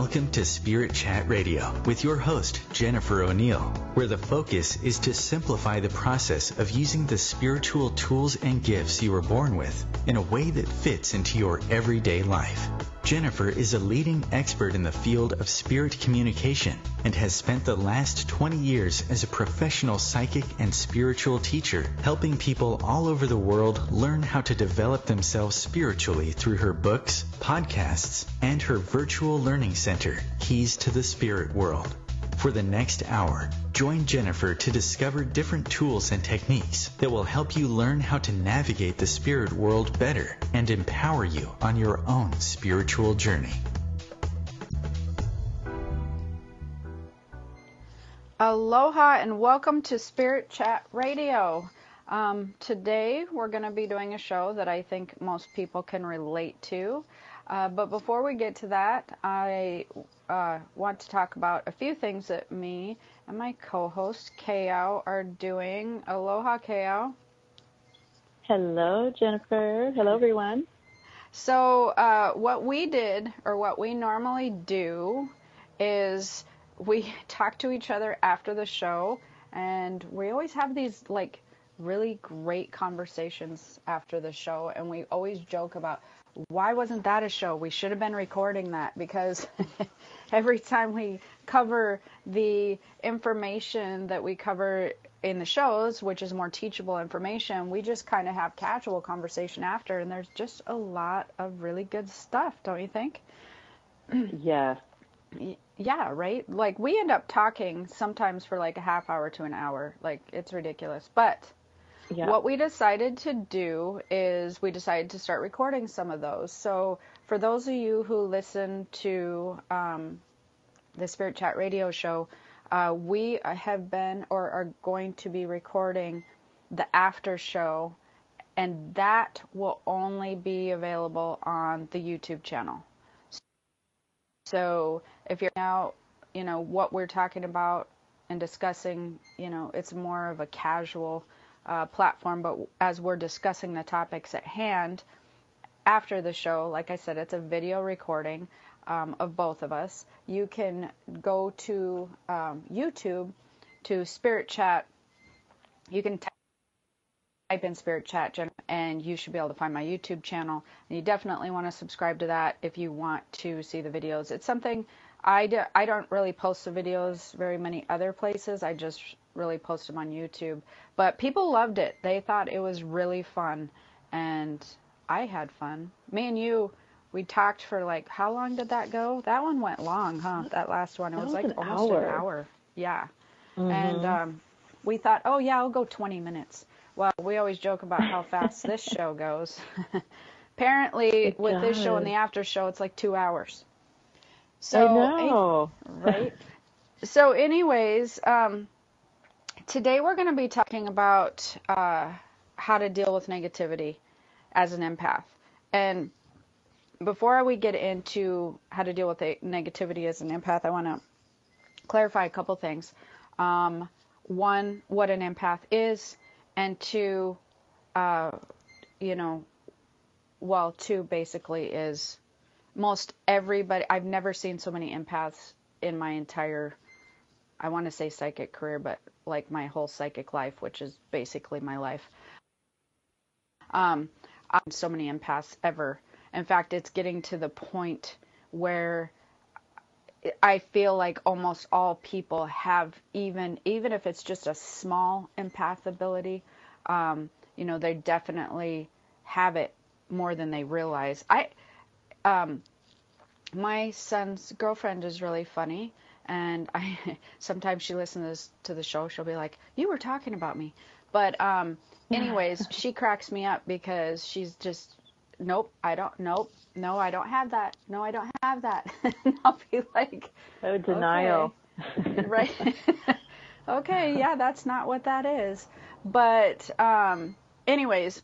Welcome to Spirit Chat Radio with your host, Jennifer O'Neill, where the focus is to simplify the process of using the spiritual tools and gifts you were born with in a way that fits into your everyday life. Jennifer is a leading expert in the field of spirit communication and has spent the last 20 years as a professional psychic and spiritual teacher, helping people all over the world learn how to develop themselves spiritually through her books, podcasts, and her virtual learning center, Keys to the Spirit World. For the next hour, join Jennifer to discover different tools and techniques that will help you learn how to navigate the spirit world better and empower you on your own spiritual journey. Aloha and welcome to Spirit Chat Radio. Um, today we're going to be doing a show that I think most people can relate to. Uh, but before we get to that, I uh, want to talk about a few things that me and my co-host Kao are doing. Aloha, Kao. Hello, Jennifer. Hello, everyone. So, uh, what we did, or what we normally do, is we talk to each other after the show, and we always have these like really great conversations after the show, and we always joke about why wasn't that a show? We should have been recording that because every time we cover the information that we cover in the shows, which is more teachable information, we just kind of have casual conversation after, and there's just a lot of really good stuff, don't you think? Yeah. Yeah, right? Like we end up talking sometimes for like a half hour to an hour. Like it's ridiculous. But yeah. What we decided to do is we decided to start recording some of those. So for those of you who listen to um, the Spirit Chat radio show, uh, we have been or are going to be recording the after show, and that will only be available on the YouTube channel. So if you're now, you know, what we're talking about and discussing, you know, it's more of a casual uh, platform, but as we're discussing the topics at hand after the show, like I said, it's a video recording um, of both of us. You can go to um, YouTube to Spirit Chat. You can type in Spirit Chat and you should be able to find my YouTube channel. And you definitely want to subscribe to that if you want to see the videos. It's something I, do, I don't really post the videos very many other places. I just really post them on YouTube. But people loved it. They thought it was really fun. And I had fun. Me and you, we talked for like, how long did that go? That one went long, huh? That last one. It was, was, like an almost hour. an hour. Yeah. Mm-hmm. And um, we thought, oh, yeah, I'll go 20 minutes. Well, we always joke about how fast this show goes. Apparently, it with does. this show and the after show, it's like two hours. So, I know. right? so, anyways, um, today we're going to be talking about uh, how to deal with negativity as an empath. And before we get into how to deal with negativity as an empath, I want to clarify a couple things. Um, one, what an empath is, and two, uh, you know, well, two basically is most everybody. I've never seen so many empaths in my entire, I want to say psychic career, but like my whole psychic life, which is basically my life. Um, I'm so many empaths ever. In fact, it's getting to the point where I feel like almost all people have even even if it's just a small empath ability, um, you know, they definitely have it more than they realize. I um, my son's girlfriend is really funny, and I sometimes she listens to the show. She'll be like, "You were talking about me," but um, anyways, she cracks me up because she's just, "Nope, I don't. Nope, no, I don't have that. No, I don't have that." and I'll be like, "Oh, denial." Okay. right. okay, yeah, that's not what that is. But um, anyways,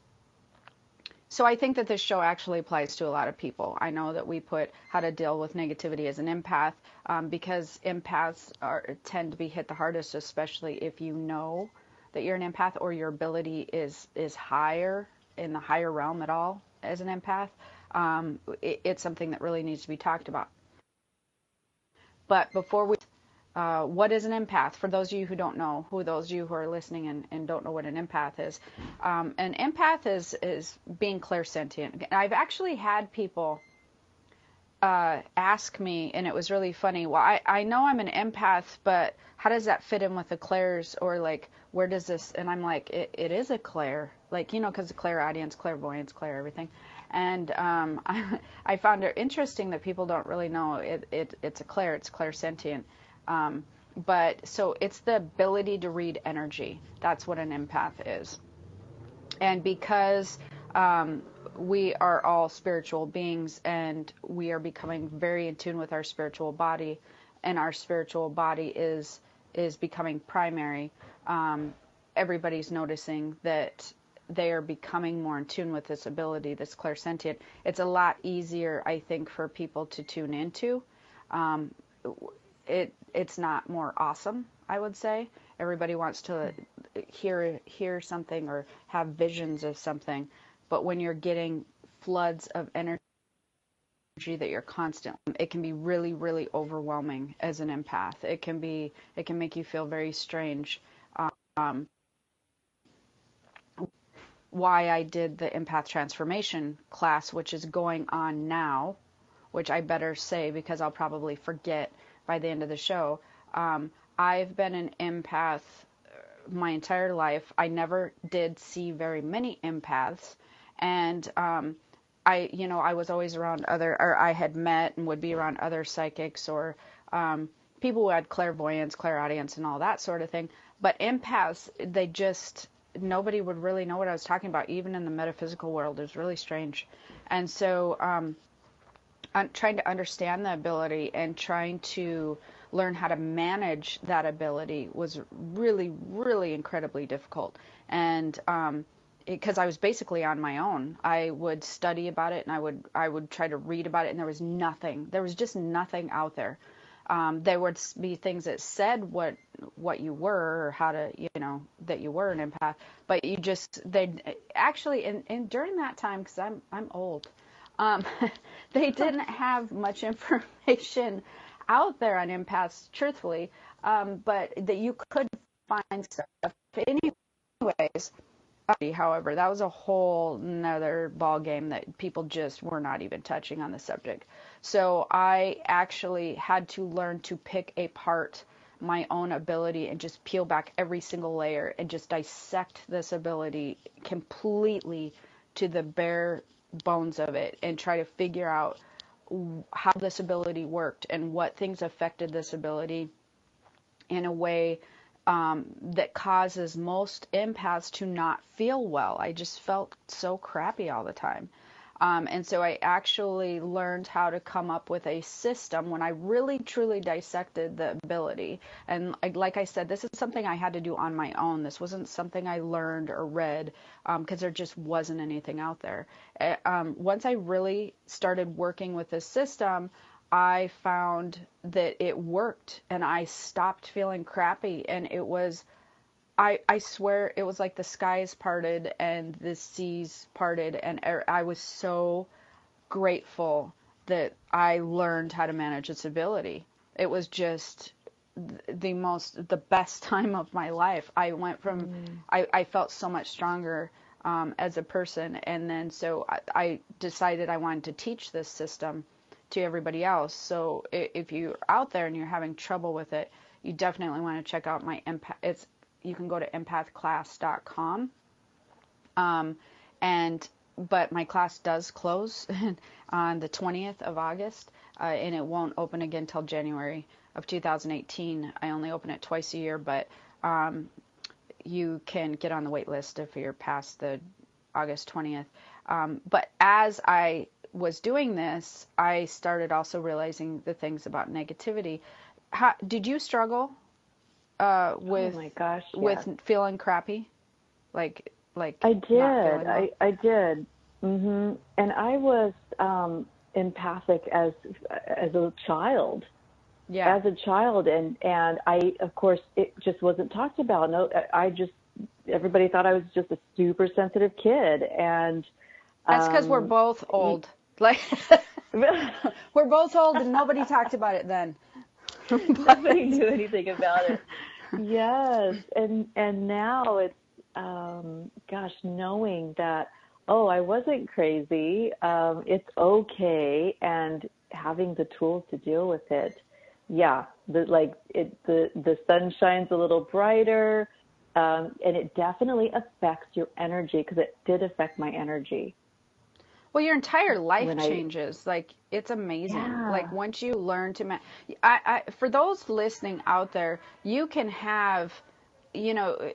so I think that this show actually applies to a lot of people. I know that we put how to deal with negativity as an empath um, because empaths are tend to be hit the hardest, especially if you know that you're an empath or your ability is is higher in the higher realm at all as an empath. Um, it, it's something that really needs to be talked about. but before we, uh, what is an empath? For those of you who don't know, who those of you who are listening and, and don't know what an empath is, um, an empath is is being clairsentient. I've actually had people uh, ask me, and it was really funny. Well, I, I know I'm an empath, but how does that fit in with the clairs? Or like, where does this? And I'm like, it, it is a clair, like you know, because the clairaudience, clairvoyance, clair everything. And um, I, I found it interesting that people don't really know it, it it's a clair, it's clairsentient. Um, but so it's the ability to read energy. That's what an empath is. And because um, we are all spiritual beings and we are becoming very in tune with our spiritual body, and our spiritual body is is becoming primary. Um, everybody's noticing that they are becoming more in tune with this ability, this clairsentient. It's a lot easier, I think, for people to tune into. Um, it it's not more awesome, I would say. Everybody wants to hear hear something or have visions of something, but when you're getting floods of energy that you're constant it can be really really overwhelming as an empath. It can be it can make you feel very strange. Um, why i did the empath transformation class which is going on now which i better say because i'll probably forget by the end of the show um, i've been an empath my entire life i never did see very many empaths and um, I, you know, I was always around other, or I had met and would be around other psychics or um, people who had clairvoyance, clairaudience, and all that sort of thing. But empaths, they just nobody would really know what I was talking about, even in the metaphysical world. It was really strange, and so um, I'm trying to understand the ability and trying to learn how to manage that ability was really, really incredibly difficult. And um, because I was basically on my own. I would study about it and I would I would try to read about it and there was nothing. There was just nothing out there. Um, there would be things that said what what you were or how to you know that you were an empath, but you just they actually and, and during that time because I'm I'm old, um, they didn't have much information out there on empaths, truthfully, um, but that you could find stuff. Anyways, However, that was a whole another ball game that people just were not even touching on the subject. So I actually had to learn to pick apart my own ability and just peel back every single layer and just dissect this ability completely to the bare bones of it and try to figure out how this ability worked and what things affected this ability in a way um, that causes most empaths to not feel well. I just felt so crappy all the time. Um, and so I actually learned how to come up with a system when I really truly dissected the ability. And like I said, this is something I had to do on my own. This wasn't something I learned or read because um, there just wasn't anything out there. Eh, um, once I really started working with this system, I found that it worked and I stopped feeling crappy and it was I I swear it was like the skies parted and the seas parted and er, I was so grateful that I learned how to manage its ability. It was just the most the best time of my life. I went from mm. I, I felt so much stronger um, as a person and then so I, I decided I wanted to teach this system to everybody else. So if you're out there and you're having trouble with it, you definitely want to check out my impact. It's you can go to empathclass.com. Um, and but my class does close on the 20th of August, uh, and it won't open again till January of 2018. I only open it twice a year, but um, you can get on the wait list if you're past the August 20th. Um, but as I was doing this, I started also realizing the things about negativity. How, did you struggle uh, with? Oh my gosh, with feeling crappy, like like. I did. Well? I I did. Mhm. And I was um, empathic as as a child. Yeah. As a child, and and I of course it just wasn't talked about. No, I just everybody thought I was just a super sensitive kid, and. That's because um, we're both old. Like we're both old and nobody talked about it then. Nobody knew anything about it. Yes, and and now it's um, gosh, knowing that oh, I wasn't crazy. Um, it's okay, and having the tools to deal with it. Yeah, the like it the the sun shines a little brighter, um, and it definitely affects your energy because it did affect my energy. Well, your entire life when changes. I, like it's amazing. Yeah. Like once you learn to, ma- I, I, for those listening out there, you can have, you know,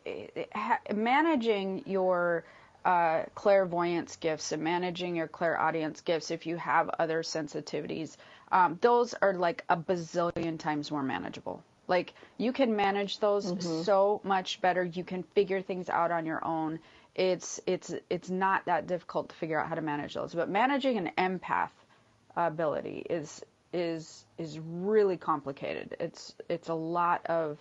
ha- managing your uh, clairvoyance gifts and managing your clairaudience gifts. If you have other sensitivities, um, those are like a bazillion times more manageable. Like you can manage those mm-hmm. so much better. You can figure things out on your own it's it's it's not that difficult to figure out how to manage those. But managing an empath ability is is is really complicated. It's it's a lot of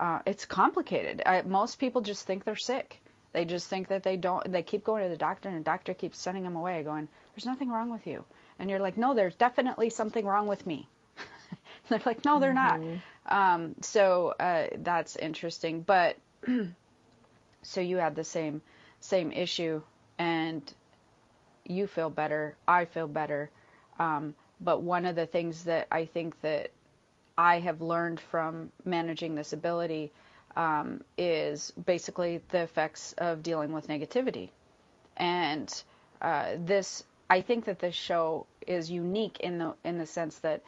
uh, it's complicated. I, most people just think they're sick. They just think that they don't. They keep going to the doctor, and the doctor keeps sending them away, going, "There's nothing wrong with you." And you're like, "No, there's definitely something wrong with me." they're like, "No, they're mm-hmm. not." Um, so uh, that's interesting. But so you had the same same issue and you feel better, I feel better. Um, but one of the things that I think that I have learned from managing this ability um, is basically the effects of dealing with negativity. And uh, this, I think that this show is unique in the in the sense that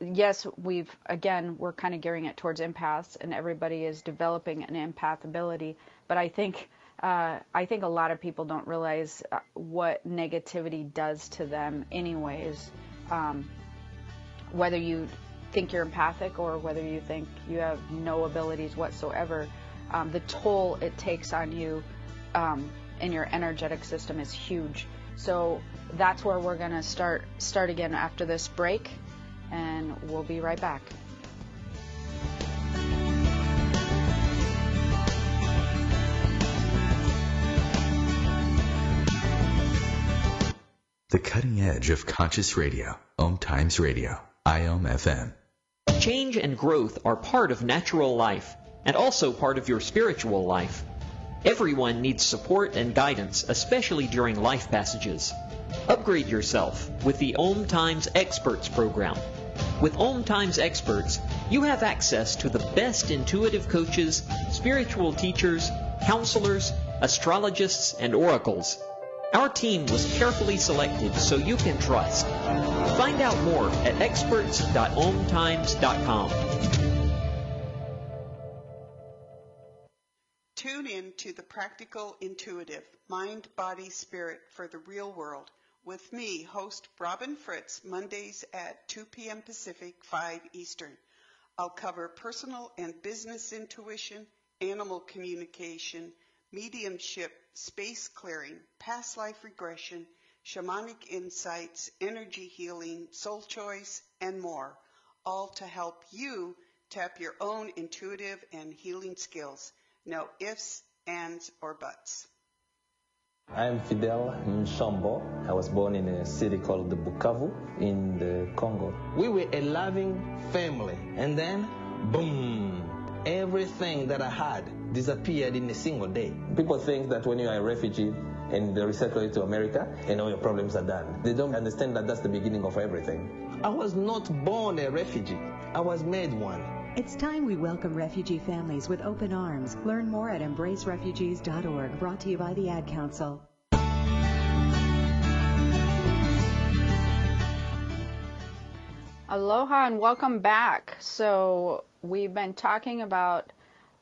yes, we've again we're kind of gearing it towards empaths, and everybody is developing an empath ability. But I think uh, I think a lot of people don't realize uh, what negativity does to them, anyways. Um, whether you think you're empathic or whether you think you have no abilities whatsoever, um, the toll it takes on you um, in your energetic system is huge. So that's where we're going to start start again after this break, and we'll be right back. The cutting edge of conscious radio. Om Times Radio. IOM FM. Change and growth are part of natural life and also part of your spiritual life. Everyone needs support and guidance, especially during life passages. Upgrade yourself with the Om Times Experts program. With Om Times Experts, you have access to the best intuitive coaches, spiritual teachers, counselors, astrologists, and oracles our team was carefully selected so you can trust. Find out more at experts.omtimes.com. Tune in to the Practical Intuitive Mind, Body, Spirit for the Real World with me, host Robin Fritz, Mondays at 2 p.m. Pacific, 5 Eastern. I'll cover personal and business intuition, animal communication, mediumship, space clearing, past life regression, shamanic insights, energy healing, soul choice, and more, all to help you tap your own intuitive and healing skills. No ifs, ands, or buts. I'm Fidel Nsombo. I was born in a city called Bukavu in the Congo. We were a loving family, and then, boom, everything that I had disappeared in a single day. People think that when you are a refugee and they resettle you to America and all your problems are done, they don't understand that that's the beginning of everything. I was not born a refugee, I was made one. It's time we welcome refugee families with open arms. Learn more at embracerefugees.org, brought to you by the Ad Council. Aloha and welcome back. So, we've been talking about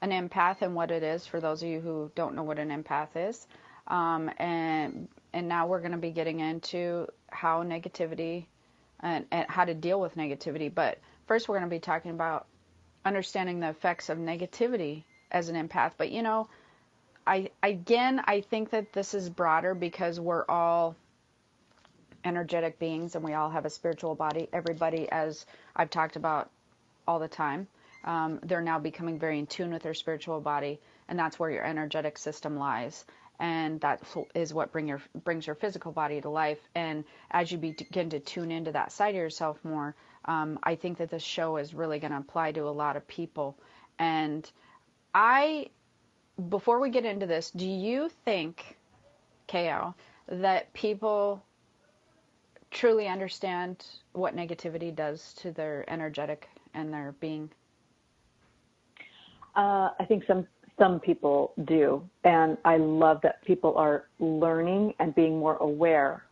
an empath and what it is for those of you who don't know what an empath is. Um, and and now we're going to be getting into how negativity and, and how to deal with negativity. But first, we're going to be talking about understanding the effects of negativity as an empath. But you know, I again, I think that this is broader because we're all energetic beings and we all have a spiritual body. Everybody, as I've talked about all the time, um, they're now becoming very in tune with their spiritual body, and that's where your energetic system lies. and that is what bring your brings your physical body to life. And as you begin to tune into that side of yourself more, um, I think that this show is really going to apply to a lot of people. And I, before we get into this, do you think, Kao, that people truly understand what negativity does to their energetic and their being? Uh, I think some some people do, and I love that people are learning and being more aware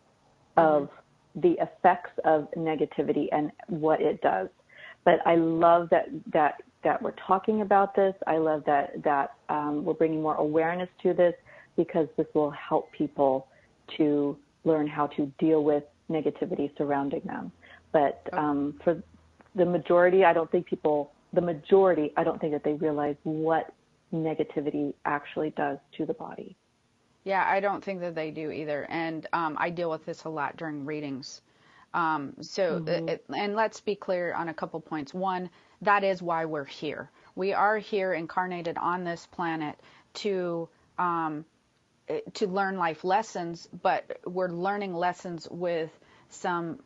mm-hmm. of the effects of negativity and what it does. But I love that that that we're talking about this. I love that that um, we're bringing more awareness to this because this will help people to learn how to deal with negativity surrounding them. But um, for the majority, I don't think people, the majority, I don't think that they realize what negativity actually does to the body. Yeah, I don't think that they do either. And um, I deal with this a lot during readings. Um, so, mm-hmm. it, and let's be clear on a couple points. One, that is why we're here. We are here incarnated on this planet to um, to learn life lessons, but we're learning lessons with some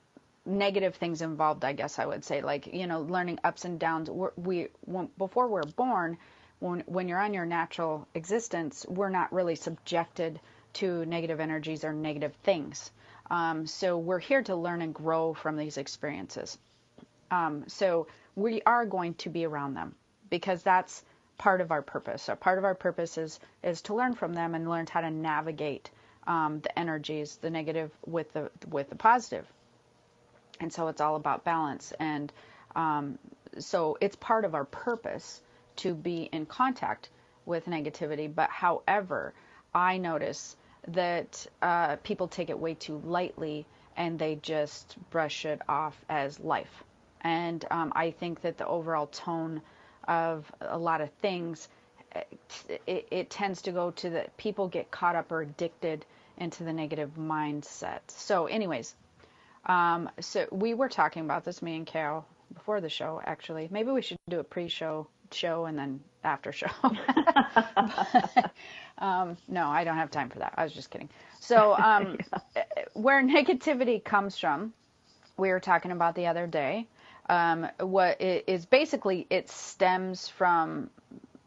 negative things involved. I guess I would say, like you know, learning ups and downs. We're, we when, before we're born, when, when you're on your natural existence, we're not really subjected to negative energies or negative things. Um, so we're here to learn and grow from these experiences. Um, so we are going to be around them because that's part of our purpose. So part of our purpose is, is to learn from them and learn how to navigate um, the energies, the negative with the with the positive. And so it's all about balance. And um, so it's part of our purpose to be in contact with negativity. But however, I notice that uh, people take it way too lightly and they just brush it off as life. And um, I think that the overall tone of a lot of things, it, it tends to go to the people get caught up or addicted into the negative mindset. So, anyways, um, so we were talking about this, me and Carol, before the show, actually. Maybe we should do a pre show show and then after show. but, um, no, I don't have time for that. I was just kidding. So, um, yeah. where negativity comes from, we were talking about the other day. Um, what it is basically, it stems from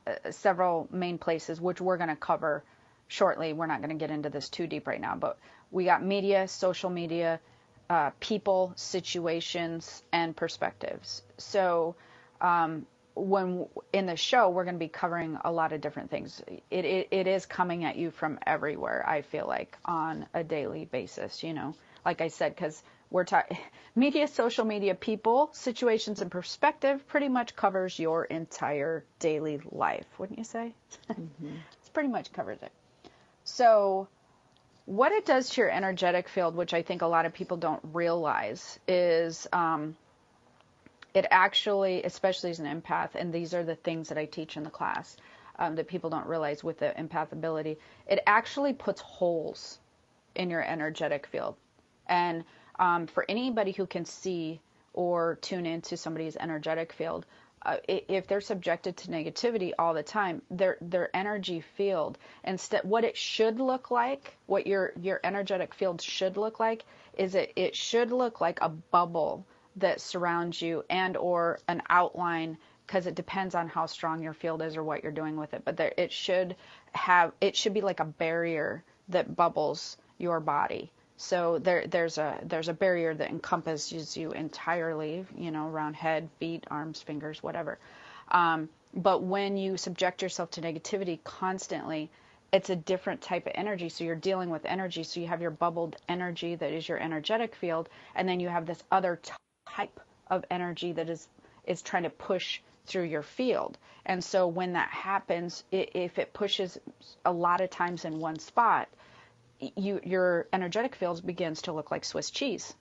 uh, several main places, which we're going to cover shortly. We're not going to get into this too deep right now, but we got media, social media, uh, people, situations, and perspectives. So, um, when in the show we're going to be covering a lot of different things. It, it it is coming at you from everywhere. I feel like on a daily basis. You know, like I said, because we're talking media, social media, people, situations, and perspective pretty much covers your entire daily life, wouldn't you say? Mm-hmm. it's pretty much covers it. So, what it does to your energetic field, which I think a lot of people don't realize, is um, it actually, especially as an empath, and these are the things that I teach in the class um, that people don't realize with the empath ability, it actually puts holes in your energetic field. And um, for anybody who can see or tune into somebody's energetic field, uh, if they're subjected to negativity all the time, their their energy field instead what it should look like, what your your energetic field should look like, is it it should look like a bubble that surrounds you and or an outline because it depends on how strong your field is or what you're doing with it. But there, it should have it should be like a barrier that bubbles your body. So there, there's a there's a barrier that encompasses you entirely, you know, around head, feet, arms, fingers, whatever. Um, but when you subject yourself to negativity constantly, it's a different type of energy. So you're dealing with energy. So you have your bubbled energy that is your energetic field, and then you have this other type of energy that is is trying to push through your field. And so when that happens, it, if it pushes a lot of times in one spot, you your energetic field begins to look like Swiss cheese.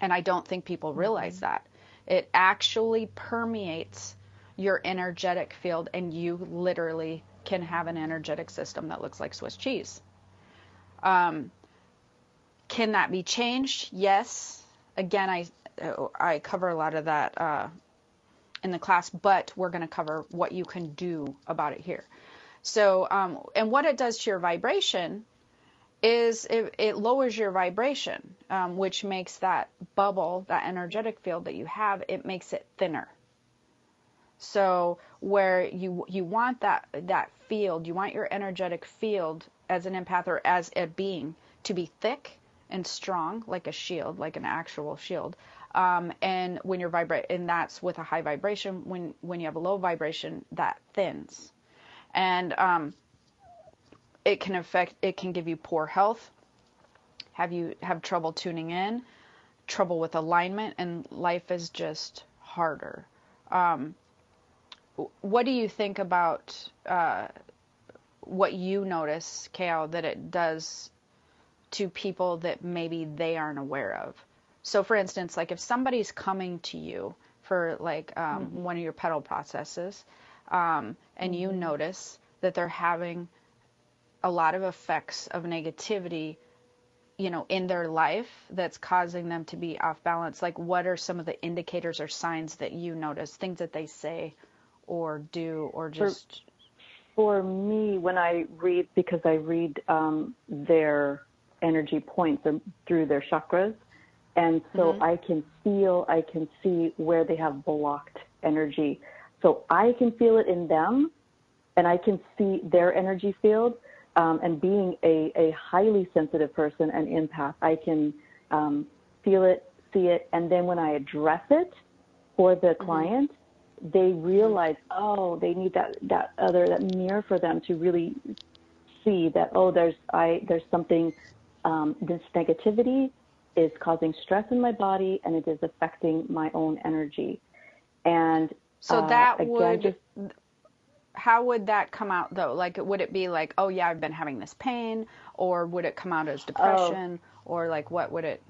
And I don't think people realize mm-hmm. that. It actually permeates your energetic field and you literally can have an energetic system that looks like Swiss cheese. Um, can that be changed? Yes. Again, I I cover a lot of that uh, in the class, but we're going to cover what you can do about it here. So, um, and what it does to your vibration is it, it lowers your vibration, um, which makes that bubble, that energetic field that you have, it makes it thinner. So where you you want that that field, you want your energetic field as an empath or as a being to be thick and strong, like a shield, like an actual shield. Um, and when you're vibrate, and that's with a high vibration. When when you have a low vibration, that thins, and um, it can affect. It can give you poor health. Have you have trouble tuning in, trouble with alignment, and life is just harder. Um, what do you think about uh, what you notice, Kale, that it does to people that maybe they aren't aware of? So, for instance, like if somebody's coming to you for like um, mm-hmm. one of your petal processes, um, and you mm-hmm. notice that they're having a lot of effects of negativity you know in their life that's causing them to be off balance like what are some of the indicators or signs that you notice things that they say or do or just for, for me when i read because i read um, their energy points through their chakras and so mm-hmm. i can feel i can see where they have blocked energy so i can feel it in them and i can see their energy field um, and being a, a highly sensitive person and empath i can um, feel it see it and then when i address it for the mm-hmm. client they realize, oh, they need that that other that mirror for them to really see that oh, there's I there's something um, this negativity is causing stress in my body and it is affecting my own energy. And so uh, that again, would just, how would that come out though? Like would it be like, oh yeah, I've been having this pain, or would it come out as depression, oh, or like what would it?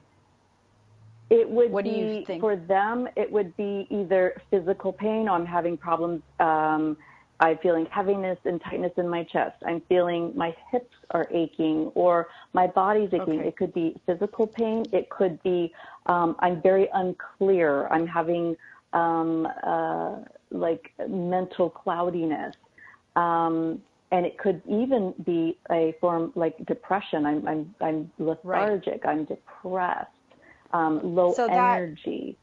It would what be for them. It would be either physical pain. I'm having problems. Um, I'm feeling heaviness and tightness in my chest. I'm feeling my hips are aching or my body's aching. Okay. It could be physical pain. It could be um, I'm very unclear. I'm having um, uh, like mental cloudiness. Um, and it could even be a form like depression. I'm I'm I'm lethargic. Right. I'm depressed um, low so that, energy.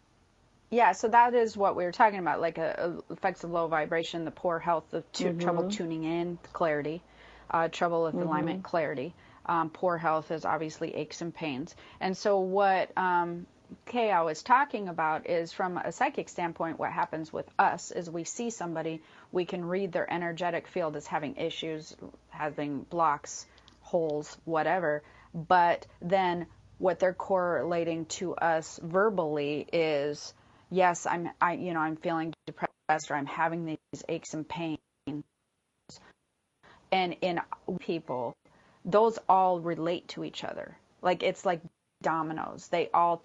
Yeah, so that is what we were talking about, like a, a effects of low vibration, the poor health, the t- mm-hmm. trouble tuning in, clarity, uh, trouble with mm-hmm. alignment, clarity. Um, poor health is obviously aches and pains. And so what um, Kay was talking about is from a psychic standpoint, what happens with us is we see somebody, we can read their energetic field as having issues, having blocks, holes, whatever. But then what they're correlating to us verbally is yes i'm i you know i'm feeling depressed or i'm having these aches and pains. And in people those all relate to each other. Like it's like dominoes. They all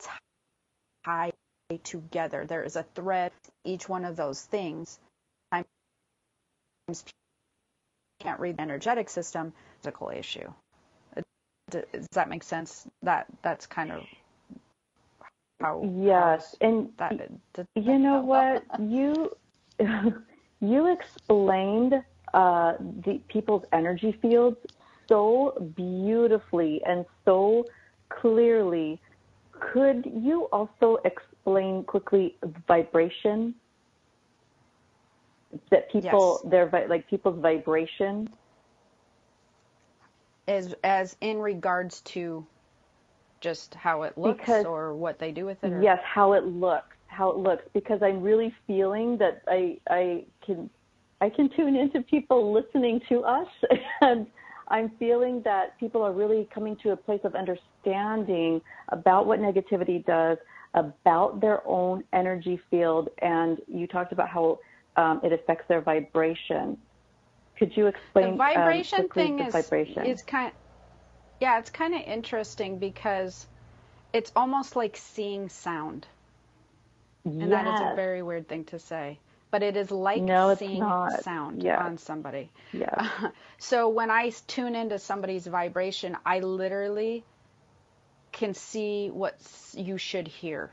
tie together there is a thread each one of those things sometimes can't read the energetic system physical issue does that make sense? That that's kind of how. Yes, how and that, that, you know what you you explained uh, the people's energy fields so beautifully and so clearly. Could you also explain quickly vibration? That people yes. their like people's vibration as as in regards to just how it looks because, or what they do with it? Or? Yes, how it looks, how it looks. Because I'm really feeling that I I can I can tune into people listening to us, and I'm feeling that people are really coming to a place of understanding about what negativity does, about their own energy field, and you talked about how um, it affects their vibration. Could you explain the um, vibration um, thing the is vibration? is kind yeah, it's kind of interesting because it's almost like seeing sound. And yes. that is a very weird thing to say. But it is like no, seeing sound yes. on somebody. Yeah. so when I tune into somebody's vibration, I literally can see what you should hear.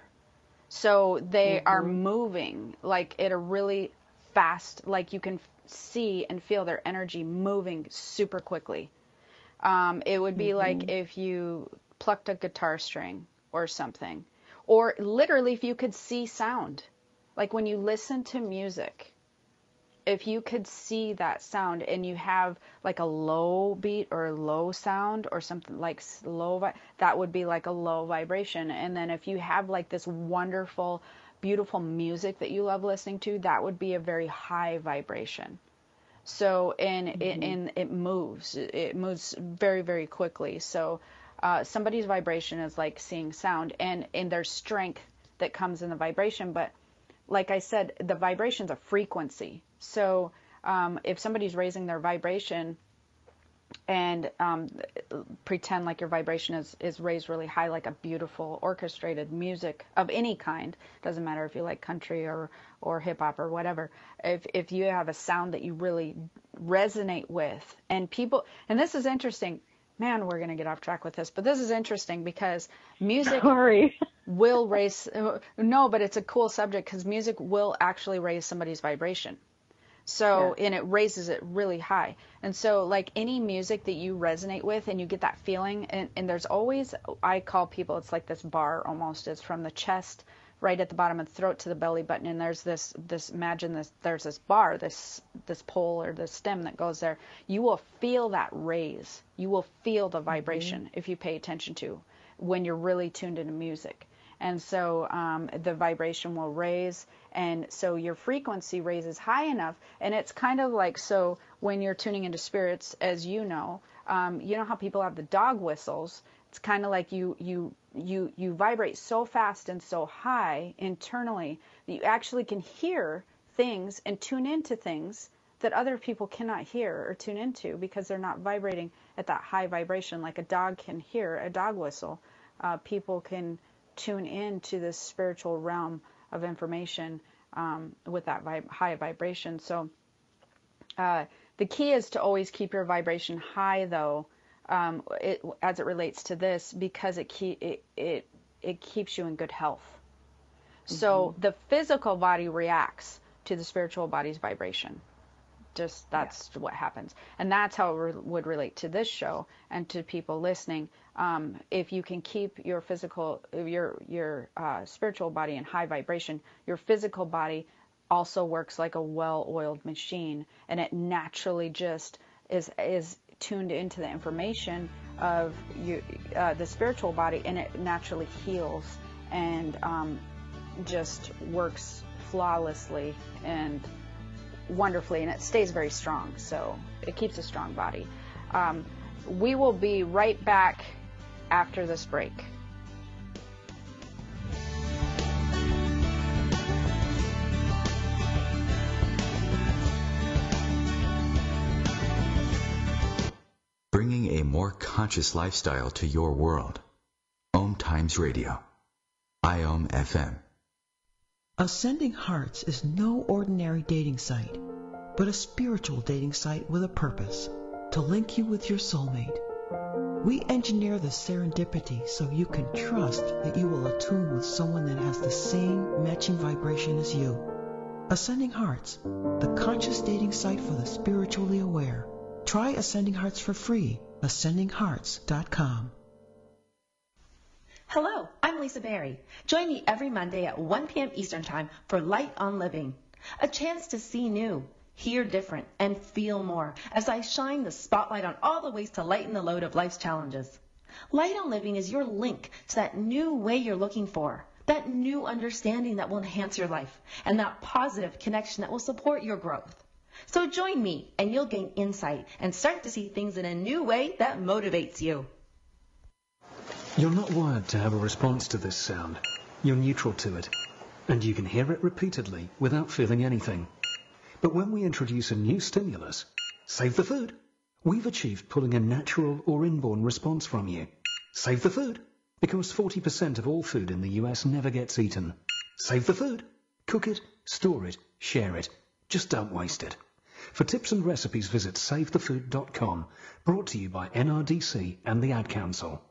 So they mm-hmm. are moving like at a really fast, like you can see and feel their energy moving super quickly. Um, it would be mm-hmm. like if you plucked a guitar string or something, or literally if you could see sound. Like when you listen to music, if you could see that sound and you have like a low beat or a low sound or something like low, vi- that would be like a low vibration. And then if you have like this wonderful, beautiful music that you love listening to, that would be a very high vibration. So and mm-hmm. it and it moves. It moves very very quickly. So uh, somebody's vibration is like seeing sound, and and there's strength that comes in the vibration. But like I said, the vibration's a frequency. So um, if somebody's raising their vibration and um, pretend like your vibration is, is raised really high, like a beautiful orchestrated music of any kind. Doesn't matter if you like country or, or hip hop or whatever. If, if you have a sound that you really resonate with, and people, and this is interesting. Man, we're going to get off track with this, but this is interesting because music Sorry. Will raise. No, but it's a cool subject because music will actually raise somebody's vibration. So, yeah. and it raises it really high. And so, like any music that you resonate with and you get that feeling, and, and there's always, I call people, it's like this bar almost. It's from the chest right at the bottom of the throat to the belly button. And there's this, this, imagine this, there's this bar, this, this pole or this stem that goes there. You will feel that raise. You will feel the vibration mm-hmm. if you pay attention to when you're really tuned into music and so um, the vibration will raise and so your frequency raises high enough and it's kind of like so when you're tuning into spirits as you know um, you know how people have the dog whistles? It's kind of like you you you you vibrate so fast and so high internally that you actually can hear things and tune into things that other people cannot hear or tune into because they're not vibrating at that high vibration like a dog can hear a dog whistle. Uh, people can tune in to this spiritual realm of information um, with that vib- high vibration. So uh, the key is to always keep your vibration high, though, um, it, as it relates to this, because it, keep, it, it, it keeps you in good health. Mm-hmm. So the physical body reacts to the spiritual body's vibration. Just that's yeah. what happens, and that's how it re- would relate to this show and to people listening. Um, if you can keep your physical, your your uh, spiritual body in high vibration, your physical body also works like a well-oiled machine, and it naturally just is is tuned into the information of you, uh, the spiritual body, and it naturally heals and um, just works flawlessly and wonderfully, and it stays very strong. So it keeps a strong body. Um, we will be right back after this break. Bringing a more conscious lifestyle to your world. Om Times Radio. IOM FM. Ascending Hearts is no ordinary dating site, but a spiritual dating site with a purpose to link you with your soulmate we engineer the serendipity so you can trust that you will attune with someone that has the same matching vibration as you. Ascending Hearts, the conscious dating site for the spiritually aware. Try Ascending Hearts for free. AscendingHearts.com. Hello, I'm Lisa Barry. Join me every Monday at 1 p.m. Eastern Time for Light on Living, a chance to see new hear different, and feel more as I shine the spotlight on all the ways to lighten the load of life's challenges. Light on Living is your link to that new way you're looking for, that new understanding that will enhance your life, and that positive connection that will support your growth. So join me and you'll gain insight and start to see things in a new way that motivates you. You're not wired to have a response to this sound. You're neutral to it. And you can hear it repeatedly without feeling anything. But when we introduce a new stimulus, save the food, we've achieved pulling a natural or inborn response from you. Save the food, because 40% of all food in the US never gets eaten. Save the food. Cook it, store it, share it. Just don't waste it. For tips and recipes, visit savethefood.com. Brought to you by NRDC and the Ad Council.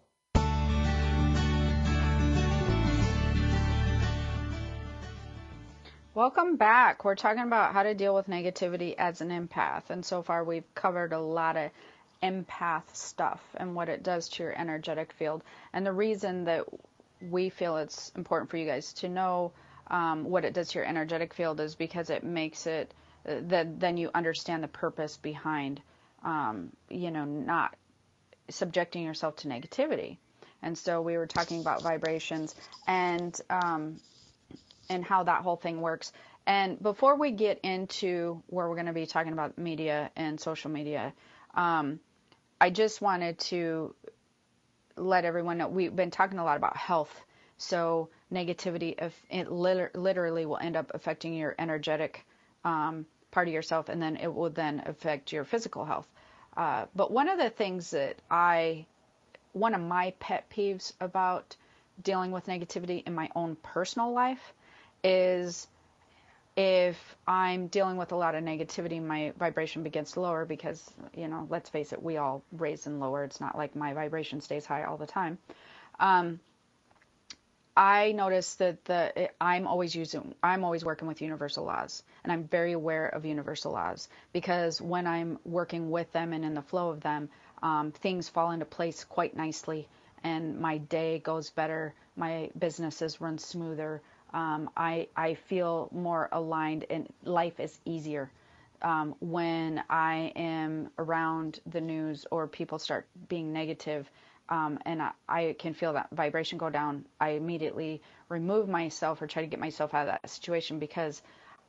Welcome back. We're talking about how to deal with negativity as an empath. And so far, we've covered a lot of empath stuff and what it does to your energetic field. And the reason that we feel it's important for you guys to know um, what it does to your energetic field is because it makes it uh, that then you understand the purpose behind, um, you know, not subjecting yourself to negativity. And so we were talking about vibrations and um, and how that whole thing works. And before we get into where we're going to be talking about media and social media, um, I just wanted to let everyone know we've been talking a lot about health. So negativity, if it literally will end up affecting your energetic um, part of yourself, and then it will then affect your physical health. Uh, but one of the things that I, one of my pet peeves about dealing with negativity in my own personal life is if I'm dealing with a lot of negativity, my vibration begins to lower because, you know, let's face it, we all raise and lower. It's not like my vibration stays high all the time. Um, I notice that the I'm always using I'm always working with universal laws and I'm very aware of universal laws because when I'm working with them and in the flow of them, um, things fall into place quite nicely and my day goes better, my businesses run smoother, um, I, I feel more aligned and life is easier um, when I am around the news or people start being negative, um, and I, I, can feel that vibration go down. I immediately remove myself or try to get myself out of that situation because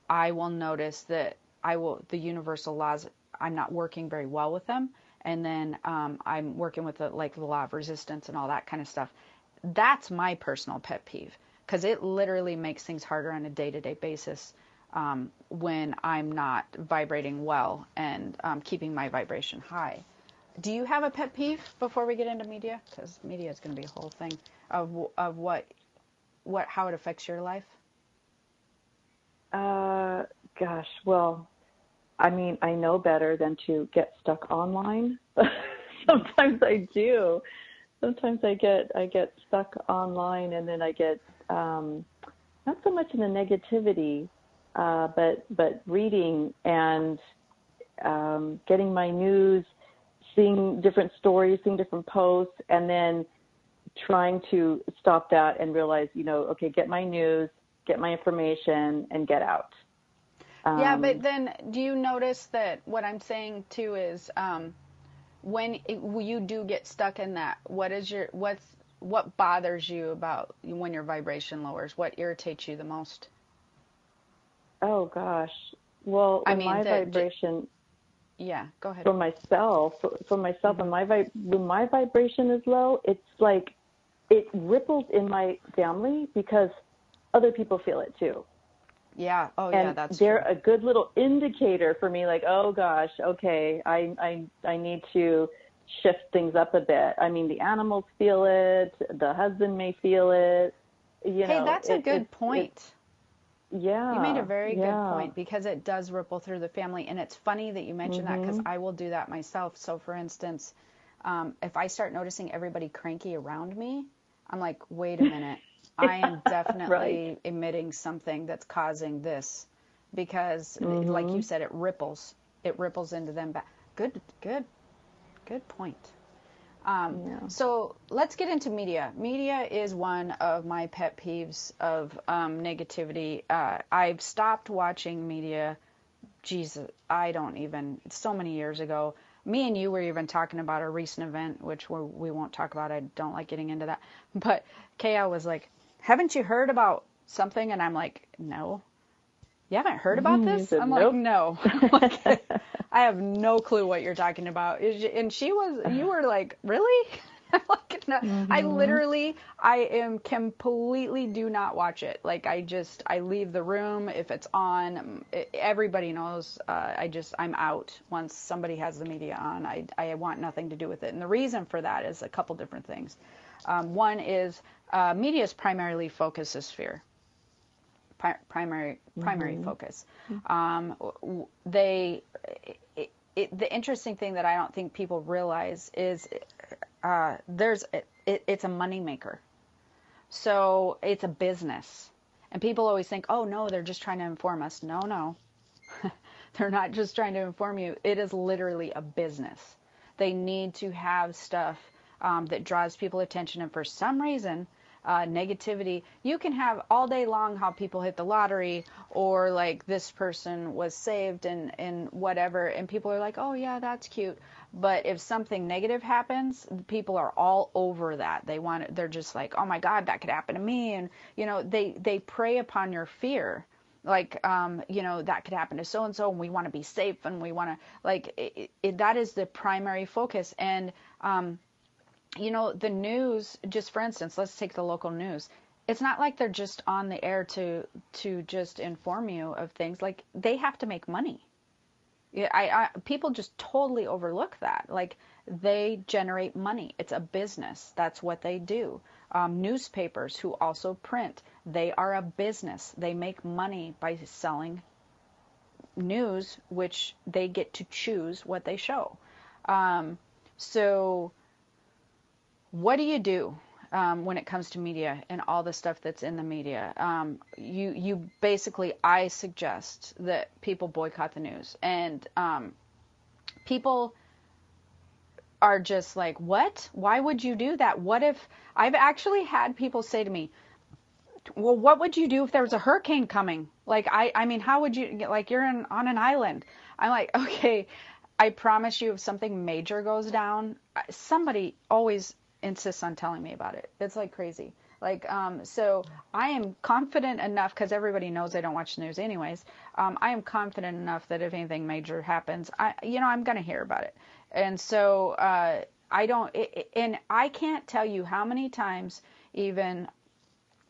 I will notice that I will the universal laws. I'm not working very well with them, and then um, I'm working with the like the law of resistance and all that kind of stuff. That's my personal pet peeve because it literally makes things harder on a day-to-day basis um, when I'm not vibrating well and um, keeping my vibration high. Do you have a pet peeve before we get into media? Because media is going to be a whole thing of of what what how it affects your life. Uh, gosh, well, I mean, I know better than to get stuck online. Sometimes I do. Sometimes I get I get stuck online, and then I get um, not so much in the negativity, uh, but but reading and um, getting my news, seeing different stories, seeing different posts, and then trying to stop that and realize, you know, okay, get my news, get my information, and get out. Um, yeah, but then do you notice that what I'm saying too is um, when it, you do get stuck in that, what is your what's what bothers you about when your vibration lowers? What irritates you the most? Oh gosh. Well, I mean, my the, vibration. Yeah, go ahead. For myself, for myself, mm-hmm. when my vi- when my vibration is low, it's like it ripples in my family because other people feel it too. Yeah. Oh, and yeah. That's they're true. a good little indicator for me. Like, oh gosh, okay, I I I need to shift things up a bit. I mean, the animals feel it, the husband may feel it. You hey, know, that's it, a good it, point. It, yeah. You made a very yeah. good point because it does ripple through the family. And it's funny that you mentioned mm-hmm. that because I will do that myself. So, for instance, um, if I start noticing everybody cranky around me, I'm like, wait a minute. I am definitely right. emitting something that's causing this because, mm-hmm. like you said, it ripples. It ripples into them back. Good, good Good point. Um. So let's get into media. Media is one of my pet peeves of um, negativity. Uh, I've stopped watching media. Jesus, I don't even. So many years ago. Me and you were even talking about a recent event, which we're, we will not talk about. I don't like getting into that. But Kao was like, "Haven't you heard about something?" And I'm like, "No." You haven't heard about mm, this? I'm nope. like, no. I have no clue what you're talking about. And she was, you were like, really? Like, no. Mm-hmm. I literally, I am completely do not watch it. Like, I just, I leave the room if it's on. Everybody knows. Uh, I just, I'm out once somebody has the media on. I, I want nothing to do with it. And the reason for that is a couple different things. Um, one is uh, media's primarily focus is fear primary primary mm-hmm. focus. Um, they it, it, the interesting thing that I don't think people realize is uh, there's it, it's a money maker. So it's a business, And people always think, oh no, they're just trying to inform us. No, no. they're not just trying to inform you. It is literally a business. They need to have stuff um, that draws people attention. And for some reason, uh, negativity. You can have all day long how people hit the lottery or like this person was saved and, and whatever. And people are like, oh, yeah, that's cute. But if something negative happens, people are all over that. They want they're just like, "Oh my god, that could happen to me." And you know, they they prey upon your fear. Like um, you know, that could happen to so and so and we want to be safe and we want to like it, it, that is the primary focus and um you know, the news, just for instance, let's take the local news. It's not like they're just on the air to to just inform you of things. Like they have to make money. I, I people just totally overlook that. Like they generate money. It's a business. That's what they do. Um, newspapers who also print, they are a business. They make money by selling news, which they get to choose what they show. Um, so, what do you do um, when it comes to media and all the stuff that's in the media. Um, you you basically I suggest that people boycott the news. And um, people are just like what? Why would you do that? What if I've actually had people say to me well what would you do if there was a hurricane coming? Like I I mean how would you like you're in, on an island. I'm like okay I promise you if something major goes down somebody always insists on telling me about it. It's like crazy. Like, um, so I am confident enough because everybody knows I don't watch the news anyways. Um, I am confident enough that if anything major happens, I, you know, I'm going to hear about it. And so, uh, I don't, it, and I can't tell you how many times even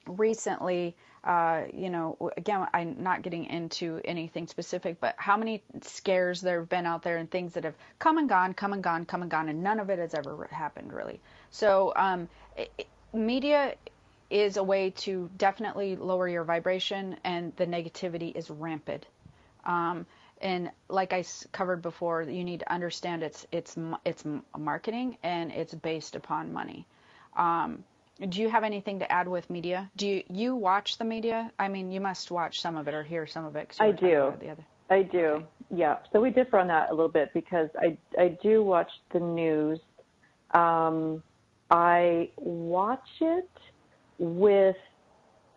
recently, uh, you know, again, I'm not getting into anything specific, but how many scares there have been out there and things that have come and gone, come and gone, come and gone, and none of it has ever happened really. So, um, it, media is a way to definitely lower your vibration, and the negativity is rampant. Um, and like I covered before, you need to understand it's it's it's marketing and it's based upon money. Um, do you have anything to add with media? Do you, you watch the media? I mean, you must watch some of it or hear some of it. I do. I do. Okay. Yeah. So we differ on that a little bit because I I do watch the news. Um, I watch it with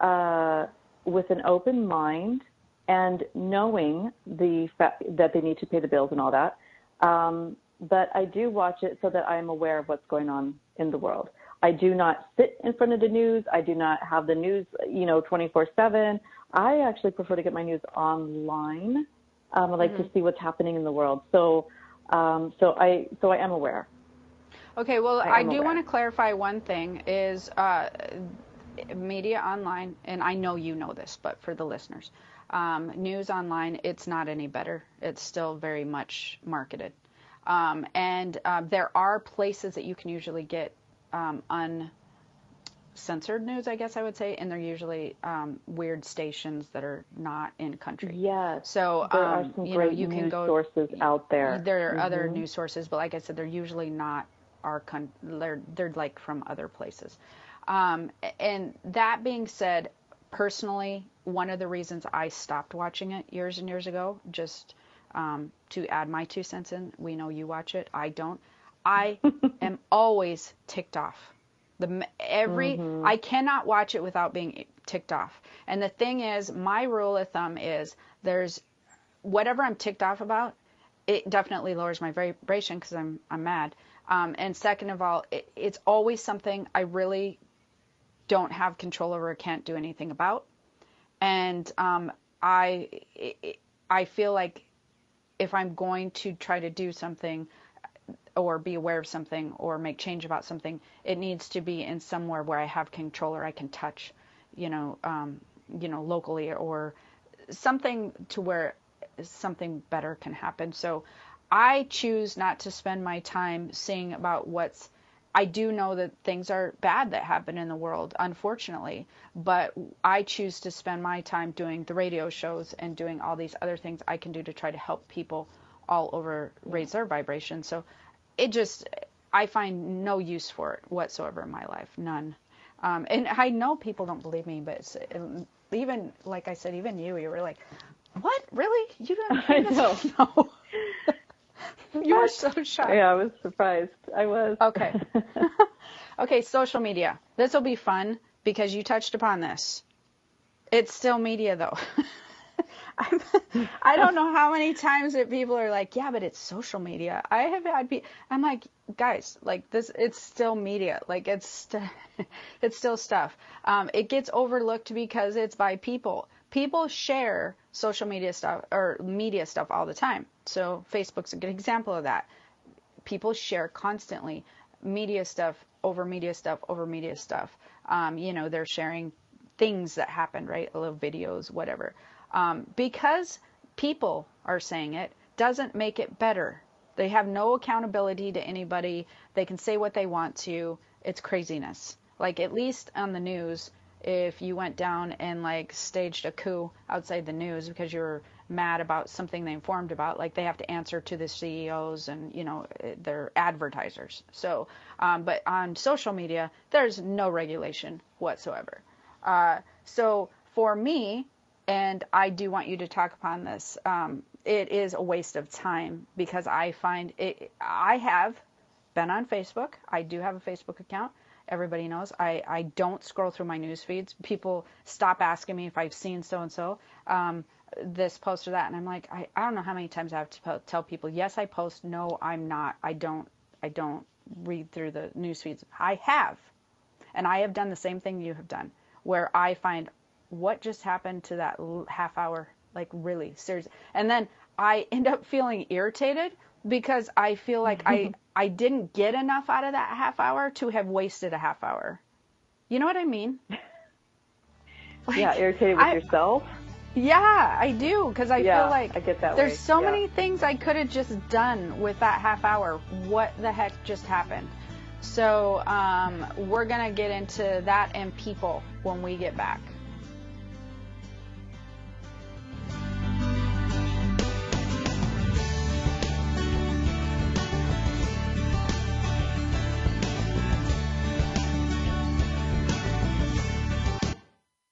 uh, with an open mind and knowing the fact that they need to pay the bills and all that. Um, but I do watch it so that I am aware of what's going on in the world. I do not sit in front of the news. I do not have the news, you know, 24/7. I actually prefer to get my news online. Um, I like mm-hmm. to see what's happening in the world. So, um, so I, so I am aware. Okay. Well, I, I do want to clarify one thing: is uh, media online, and I know you know this, but for the listeners, um, news online, it's not any better. It's still very much marketed. Um, and uh, there are places that you can usually get um, uncensored news, I guess I would say, and they're usually um, weird stations that are not in country. Yeah. So there um, are some you great know, you news can go, sources out there. There are mm-hmm. other news sources, but like I said, they're usually not our con- they're they're like from other places. Um, and that being said, personally, one of the reasons I stopped watching it years and years ago, just um, to add my two cents in, we know you watch it, I don't. I am always ticked off. The every mm-hmm. I cannot watch it without being ticked off. And the thing is, my rule of thumb is there's whatever I'm ticked off about, it definitely lowers my vibration because I'm I'm mad. Um, and second of all, it, it's always something I really don't have control over or can't do anything about. And um, I it, I feel like if I'm going to try to do something, or be aware of something or make change about something, it needs to be in somewhere where I have control or I can touch, you know, um, you know, locally or something to where something better can happen. So I choose not to spend my time seeing about what's I do know that things are bad that happen in the world, unfortunately, but I choose to spend my time doing the radio shows and doing all these other things I can do to try to help people all over raise their vibration. So it just I find no use for it whatsoever in my life, none. Um, and I know people don't believe me, but even like I said, even you, you were like, "What? Really? You don't, I know." you were so shocked. Yeah, I was surprised. I was. Okay. okay, social media. This will be fun because you touched upon this. It's still media though. I'm, I don't know how many times that people are like, yeah, but it's social media. I have, I'd be, I'm like, guys, like this, it's still media. Like it's, st- it's still stuff. Um, it gets overlooked because it's by people. People share social media stuff or media stuff all the time. So Facebook's a good example of that. People share constantly media stuff over media stuff over media stuff. Um, you know, they're sharing things that happened, right? Little videos, whatever. Um, because people are saying it doesn't make it better. They have no accountability to anybody. They can say what they want to. It's craziness. Like at least on the news, if you went down and like staged a coup outside the news because you're mad about something they informed about, like they have to answer to the CEOs and you know their advertisers. So, um, but on social media, there's no regulation whatsoever. Uh, so for me, and I do want you to talk upon this. Um, it is a waste of time because I find it. I have been on Facebook. I do have a Facebook account. Everybody knows. I, I don't scroll through my news feeds. People stop asking me if I've seen so and so, this post or that, and I'm like, I, I don't know how many times I have to tell people, yes, I post. No, I'm not. I don't. I don't read through the news feeds. I have, and I have done the same thing you have done, where I find what just happened to that half hour? Like really serious. And then I end up feeling irritated because I feel like I I didn't get enough out of that half hour to have wasted a half hour. You know what I mean? Like, yeah, irritated with I, yourself. Yeah, I do because I yeah, feel like I get that there's way. so yeah. many things I could have just done with that half hour. What the heck just happened? So um, we're gonna get into that and people when we get back.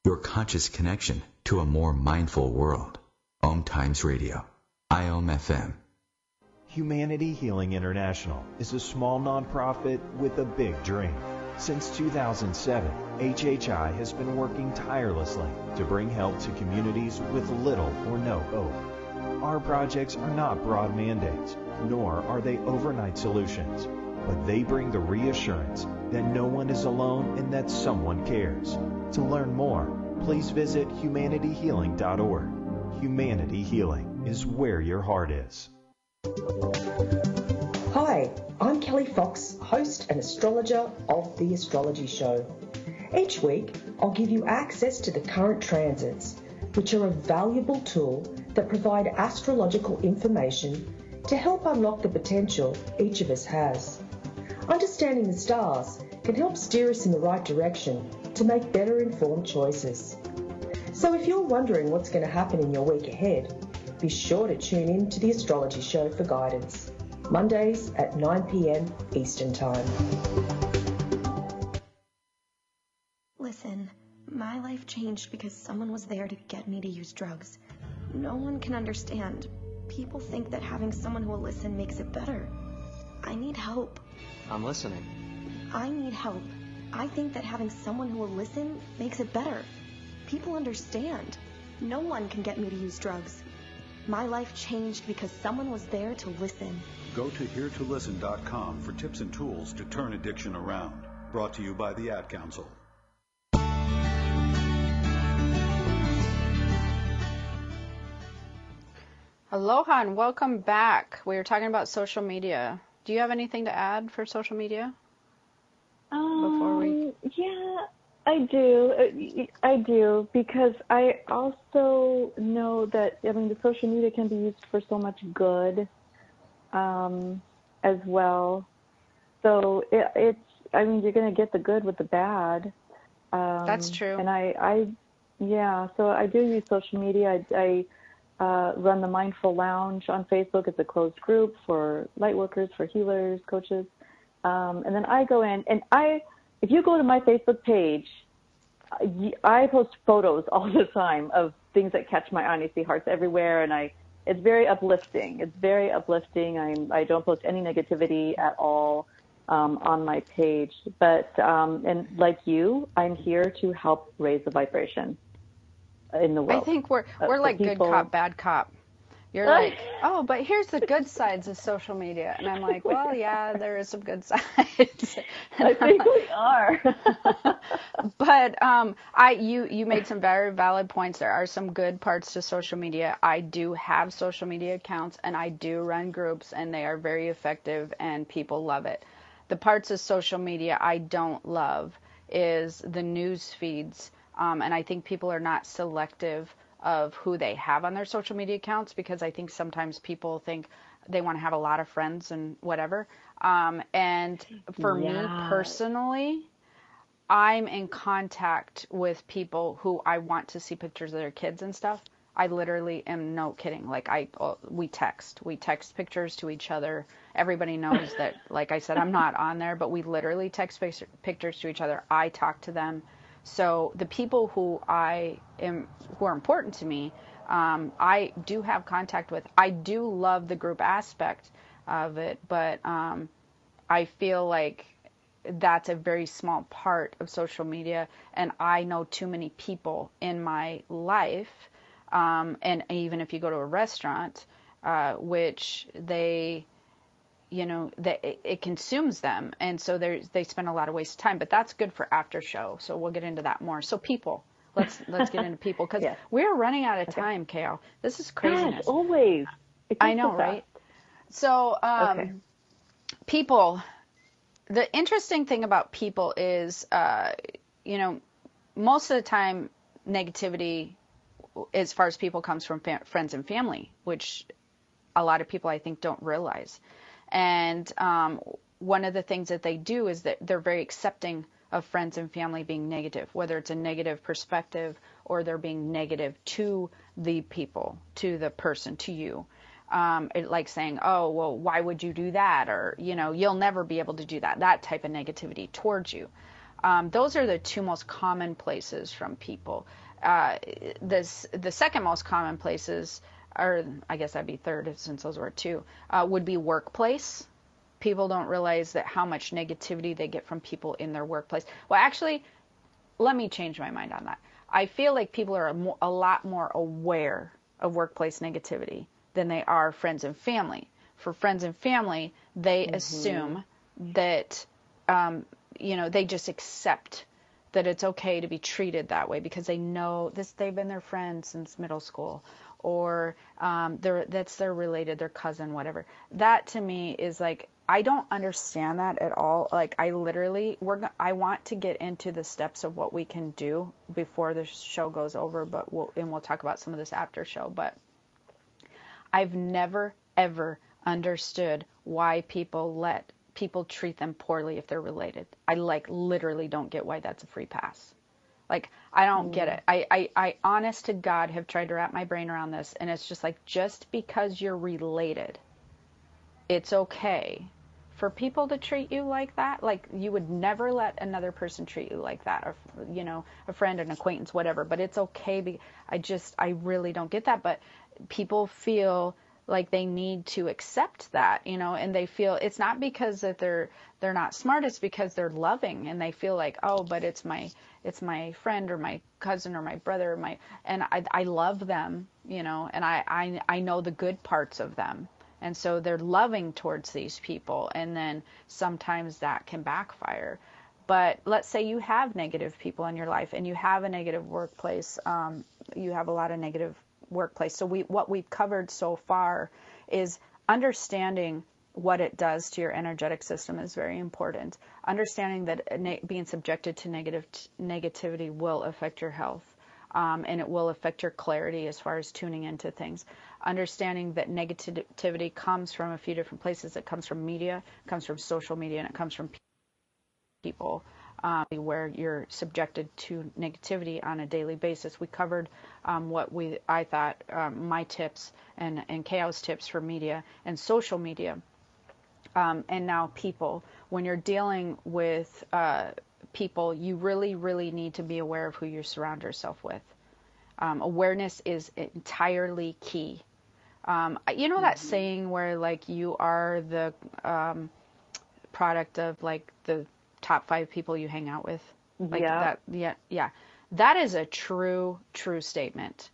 Your conscious connection to a more mindful world. Om Times Radio. IOM FM. Humanity Healing International is a small nonprofit with a big dream. Since 2007, HHI has been working tirelessly to bring help to communities with little or no hope. Our projects are not broad mandates, nor are they overnight solutions, but they bring the reassurance that no one is alone and that someone cares. To learn more, please visit humanityhealing.org. Humanity Healing is where your heart is. Hi, I'm Kelly Fox, host and astrologer of The Astrology Show. Each week, I'll give you access to the current transits, which are a valuable tool that provide astrological information to help unlock the potential each of us has. Understanding the stars can help steer us in the right direction to make better informed choices. So if you're wondering what's going to happen in your week ahead, be sure to tune in to the Astrology Show for guidance. Mondays at 9 p.m. Eastern Time. Listen, my life changed because someone was there to get me to use drugs. No one can understand. People think that having someone who will listen makes it better. I need help. I'm listening. I need help. I think that having someone who will listen makes it better. People understand. No one can get me to use drugs. My life changed because someone was there to listen. Go to heretolisten.com for tips and tools to turn addiction around. Brought to you by the Ad Council. Aloha and welcome back. We were talking about social media. Do you have anything to add for social media? Um, Before we... Yeah, I do. Uh, I do because I also know that I mean the social media can be used for so much good um, as well. So it, it's I mean you're going to get the good with the bad. Um, That's true. And I, I, yeah. So I do use social media. I, I uh, run the Mindful Lounge on Facebook. It's a closed group for light workers, for healers, coaches. Um, and then I go in and I if you go to my Facebook page, I post photos all the time of things that catch my eye. And I see hearts everywhere, and I it's very uplifting. It's very uplifting. I'm I don't post any negativity at all um, on my page, but um, and like you, I'm here to help raise the vibration in the world. I think we're we're like people. good cop, bad cop. You're like, oh, but here's the good sides of social media, and I'm like, well, yeah, there is some good sides. I think we are. but um, I, you, you made some very valid points. There are some good parts to social media. I do have social media accounts, and I do run groups, and they are very effective, and people love it. The parts of social media I don't love is the news feeds, um, and I think people are not selective of who they have on their social media accounts because I think sometimes people think they want to have a lot of friends and whatever. Um, and for yeah. me personally, I'm in contact with people who I want to see pictures of their kids and stuff. I literally am no kidding. Like I, uh, we text, we text pictures to each other. Everybody knows that, like I said, I'm not on there, but we literally text pictures to each other. I talk to them. So the people who I am who are important to me, um, I do have contact with. I do love the group aspect of it, but um, I feel like that's a very small part of social media, and I know too many people in my life. Um, and even if you go to a restaurant, uh, which they you know that it, it, consumes them. And so they they spend a lot of waste time but that's good for after show. So we'll get into that more. So people let's let's get into people. Because yes. we're running out of okay. time Kao. This is craziness. Always. I know right? So um, okay. people the interesting thing about people is uh, you know most of the time negativity as far as people comes from fa- friends and family which a lot of people i think don't realize and um, one of the things that they do is that they're very accepting of friends and family being negative, whether it's a negative perspective or they're being negative to the people, to the person, to you. Um, it, like saying, oh, well, why would you do that? Or, you know, you'll never be able to do that. That type of negativity towards you. Um, those are the two most common places from people. Uh, this, the second most common places or I guess that'd be third since those were two, uh, would be workplace. People don't realize that how much negativity they get from people in their workplace. Well, actually, let me change my mind on that. I feel like people are a, mo- a lot more aware of workplace negativity than they are friends and family. For friends and family, they mm-hmm. assume that, um, you know, they just accept that it's okay to be treated that way because they know this. They've been their friends since middle school, or um, they're, that's their related, their cousin, whatever. That to me is like I don't understand that at all. Like I literally, we're I want to get into the steps of what we can do before the show goes over, but we'll and we'll talk about some of this after show. But I've never ever understood why people let people treat them poorly if they're related. I like literally don't get why that's a free pass. Like, I don't get mm. it. I, I, I, honest to God, have tried to wrap my brain around this, and it's just like, just because you're related, it's okay for people to treat you like that. Like, you would never let another person treat you like that, or, you know, a friend, an acquaintance, whatever, but it's okay. Be, I just, I really don't get that. But people feel like they need to accept that, you know, and they feel it's not because that they're they're not smart, it's because they're loving and they feel like, oh, but it's my it's my friend or my cousin or my brother or my and I I love them, you know, and I I I know the good parts of them. And so they're loving towards these people and then sometimes that can backfire. But let's say you have negative people in your life and you have a negative workplace, um, you have a lot of negative workplace. So we what we've covered so far is understanding what it does to your energetic system is very important. Understanding that being subjected to negative negativity will affect your health. Um, and it will affect your clarity as far as tuning into things. Understanding that negativity comes from a few different places. It comes from media, it comes from social media, and it comes from people um, where you're subjected to negativity on a daily basis. We covered um, what we I thought um, my tips and and Kao's tips for media and social media, um, and now people. When you're dealing with uh, people, you really, really need to be aware of who you surround yourself with. Um, awareness is entirely key. Um, you know that mm-hmm. saying where like you are the um, product of like the top five people you hang out with? Like yeah. that yeah yeah. That is a true, true statement.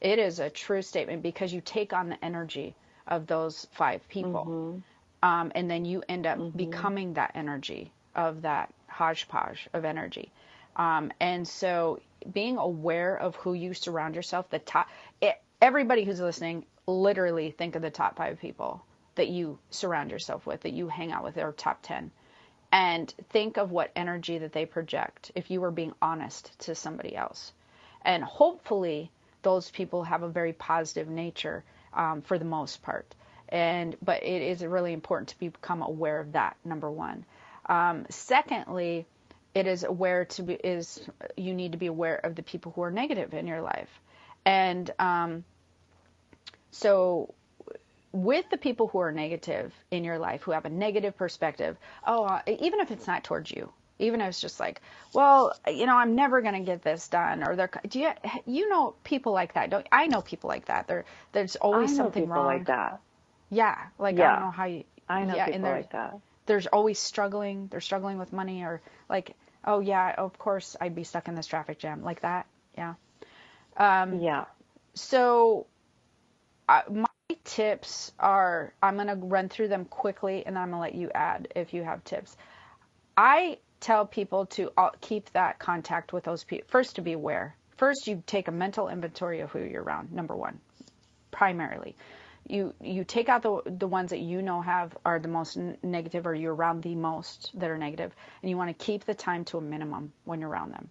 It is a true statement because you take on the energy of those five people. Um, and then you end up mm-hmm. becoming that energy of that hodgepodge of energy. Um, and so being aware of who you surround yourself, the top, it, everybody who's listening, literally think of the top five people that you surround yourself with, that you hang out with, or top 10 and think of what energy that they project if you were being honest to somebody else. And hopefully, those people have a very positive nature um, for the most part. And but it is really important to become aware of that. Number one. Um, secondly, it is aware to be is you need to be aware of the people who are negative in your life, and um, so with the people who are negative in your life, who have a negative perspective, oh, uh, even if it's not towards you, even if it's just like, well, you know, I'm never going to get this done, or they're, do you, you know, people like that? Don't I know people like that? There, there's always something wrong. like that. Yeah, like yeah. I don't know how you. I know yeah, people like that. There's always struggling. They're struggling with money, or like, oh yeah, of course I'd be stuck in this traffic jam, like that. Yeah. Um, yeah. So, uh, my tips are I'm going to run through them quickly and then I'm going to let you add if you have tips. I tell people to uh, keep that contact with those people. First, to be aware. First, you take a mental inventory of who you're around, number one, primarily. You, you take out the, the ones that you know have are the most negative or you're around the most that are negative, and you want to keep the time to a minimum when you're around them.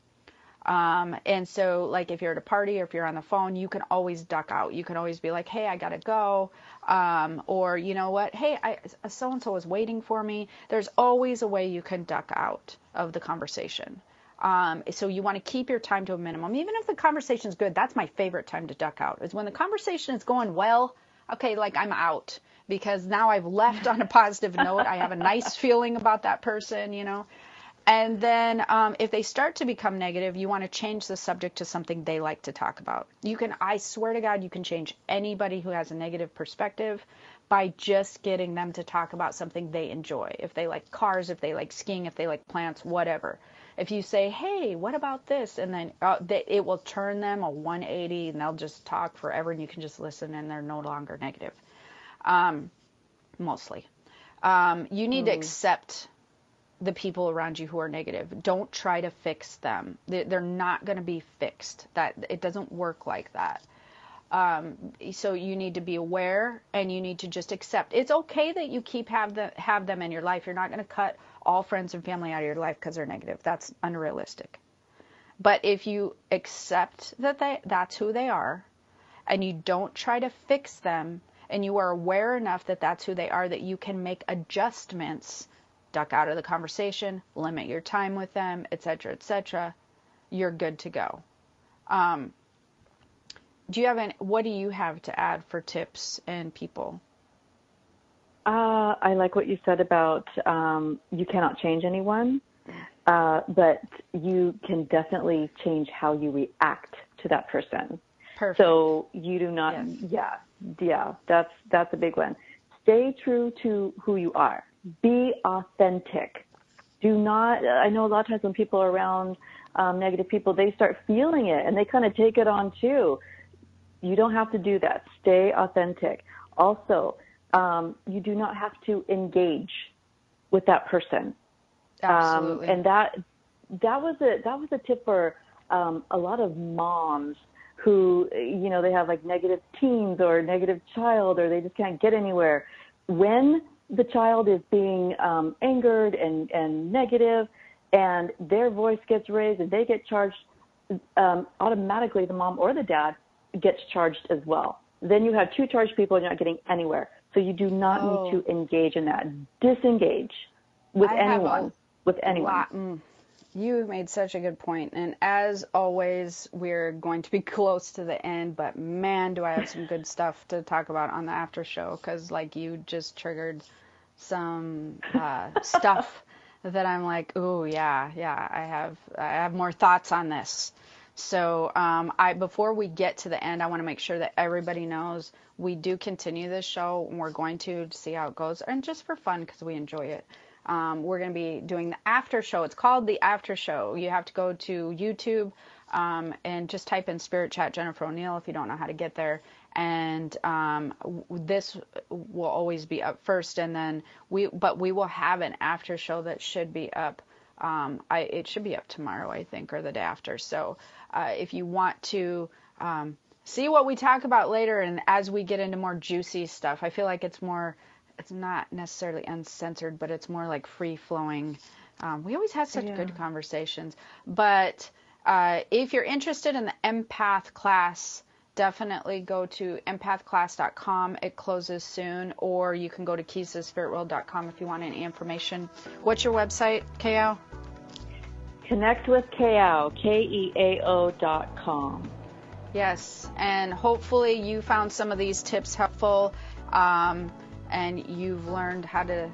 Um, and so, like, if you're at a party or if you're on the phone, you can always duck out. You can always be like, hey, I got to go. Um, or, you know what? Hey, so and so is waiting for me. There's always a way you can duck out of the conversation. Um, so you want to keep your time to a minimum. Even if the conversation is good, that's my favorite time to duck out, is when the conversation is going well. Okay, like I'm out because now I've left on a positive note. I have a nice feeling about that person, you know. And then um, if they start to become negative, you want to change the subject to something they like to talk about. You can, I swear to God, you can change anybody who has a negative perspective by just getting them to talk about something they enjoy. If they like cars, if they like skiing, if they like plants, whatever. If you say, hey, what about this? And then uh, they, it will turn them a 180 and they'll just talk forever and you can just listen and they're no longer negative. Um, mostly. Um, you need mm. to accept the people around you who are negative. Don't try to fix them. They're not going to be fixed. That it doesn't work like that. Um, so you need to be aware and you need to just accept. It's okay that you keep have the have them in your life. You're not going to cut all friends and family out of your life because they're negative. That's unrealistic. But if you accept that they that's who they are, and you don't try to fix them, and you are aware enough that that's who they are, that you can make adjustments duck out of the conversation, limit your time with them, etc., etc., you're good to go. Um, do you have any, what do you have to add for tips and people? Uh, I like what you said about um, you cannot change anyone, uh, but you can definitely change how you react to that person. Perfect. So you do not, yes. yeah, yeah, that's that's a big one. Stay true to who you are be authentic. Do not, I know a lot of times when people are around um, negative people, they start feeling it and they kind of take it on too. You don't have to do that. Stay authentic. Also, um, you do not have to engage with that person. Absolutely. Um, and that that was a that was a tip for um, a lot of moms who you know they have like negative teens or negative child or they just can't get anywhere. When the child is being um, angered and, and negative, and their voice gets raised and they get charged, um, automatically the mom or the dad gets charged as well. Then you have two charged people and you're not getting anywhere. So you do not oh. need to engage in that. Disengage with I anyone. with anyone. Lot, mm, you made such a good point. And as always, we're going to be close to the end, but man, do I have some good stuff to talk about on the after show because, like, you just triggered some uh, stuff that I'm like, oh yeah, yeah, I have I have more thoughts on this. So um, I before we get to the end, I want to make sure that everybody knows we do continue this show and we're going to see how it goes, and just for fun because we enjoy it. Um, we're going to be doing the after show. It's called the after show. You have to go to YouTube um, and just type in Spirit Chat Jennifer O'Neill if you don't know how to get there. And um, this will always be up first, and then we, but we will have an after show that should be up. Um, I, it should be up tomorrow, I think, or the day after. So uh, if you want to um, see what we talk about later, and as we get into more juicy stuff, I feel like it's more, it's not necessarily uncensored, but it's more like free flowing. Um, we always have such yeah. good conversations, but uh, if you're interested in the empath class, definitely go to empathclass.com. It closes soon, or you can go to keysthespiritworld.com if you want any information. What's your website, Kao? Connect with KEAO, K-E-A-O dot com. Yes, and hopefully you found some of these tips helpful, um, and you've learned how to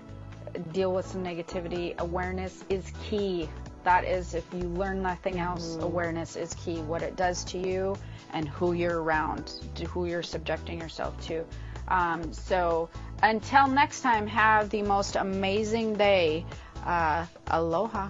deal with some negativity. Awareness is key that is, if you learn nothing else, mm-hmm. awareness is key. What it does to you and who you're around, to who you're subjecting yourself to. Um, so until next time, have the most amazing day. Uh, aloha.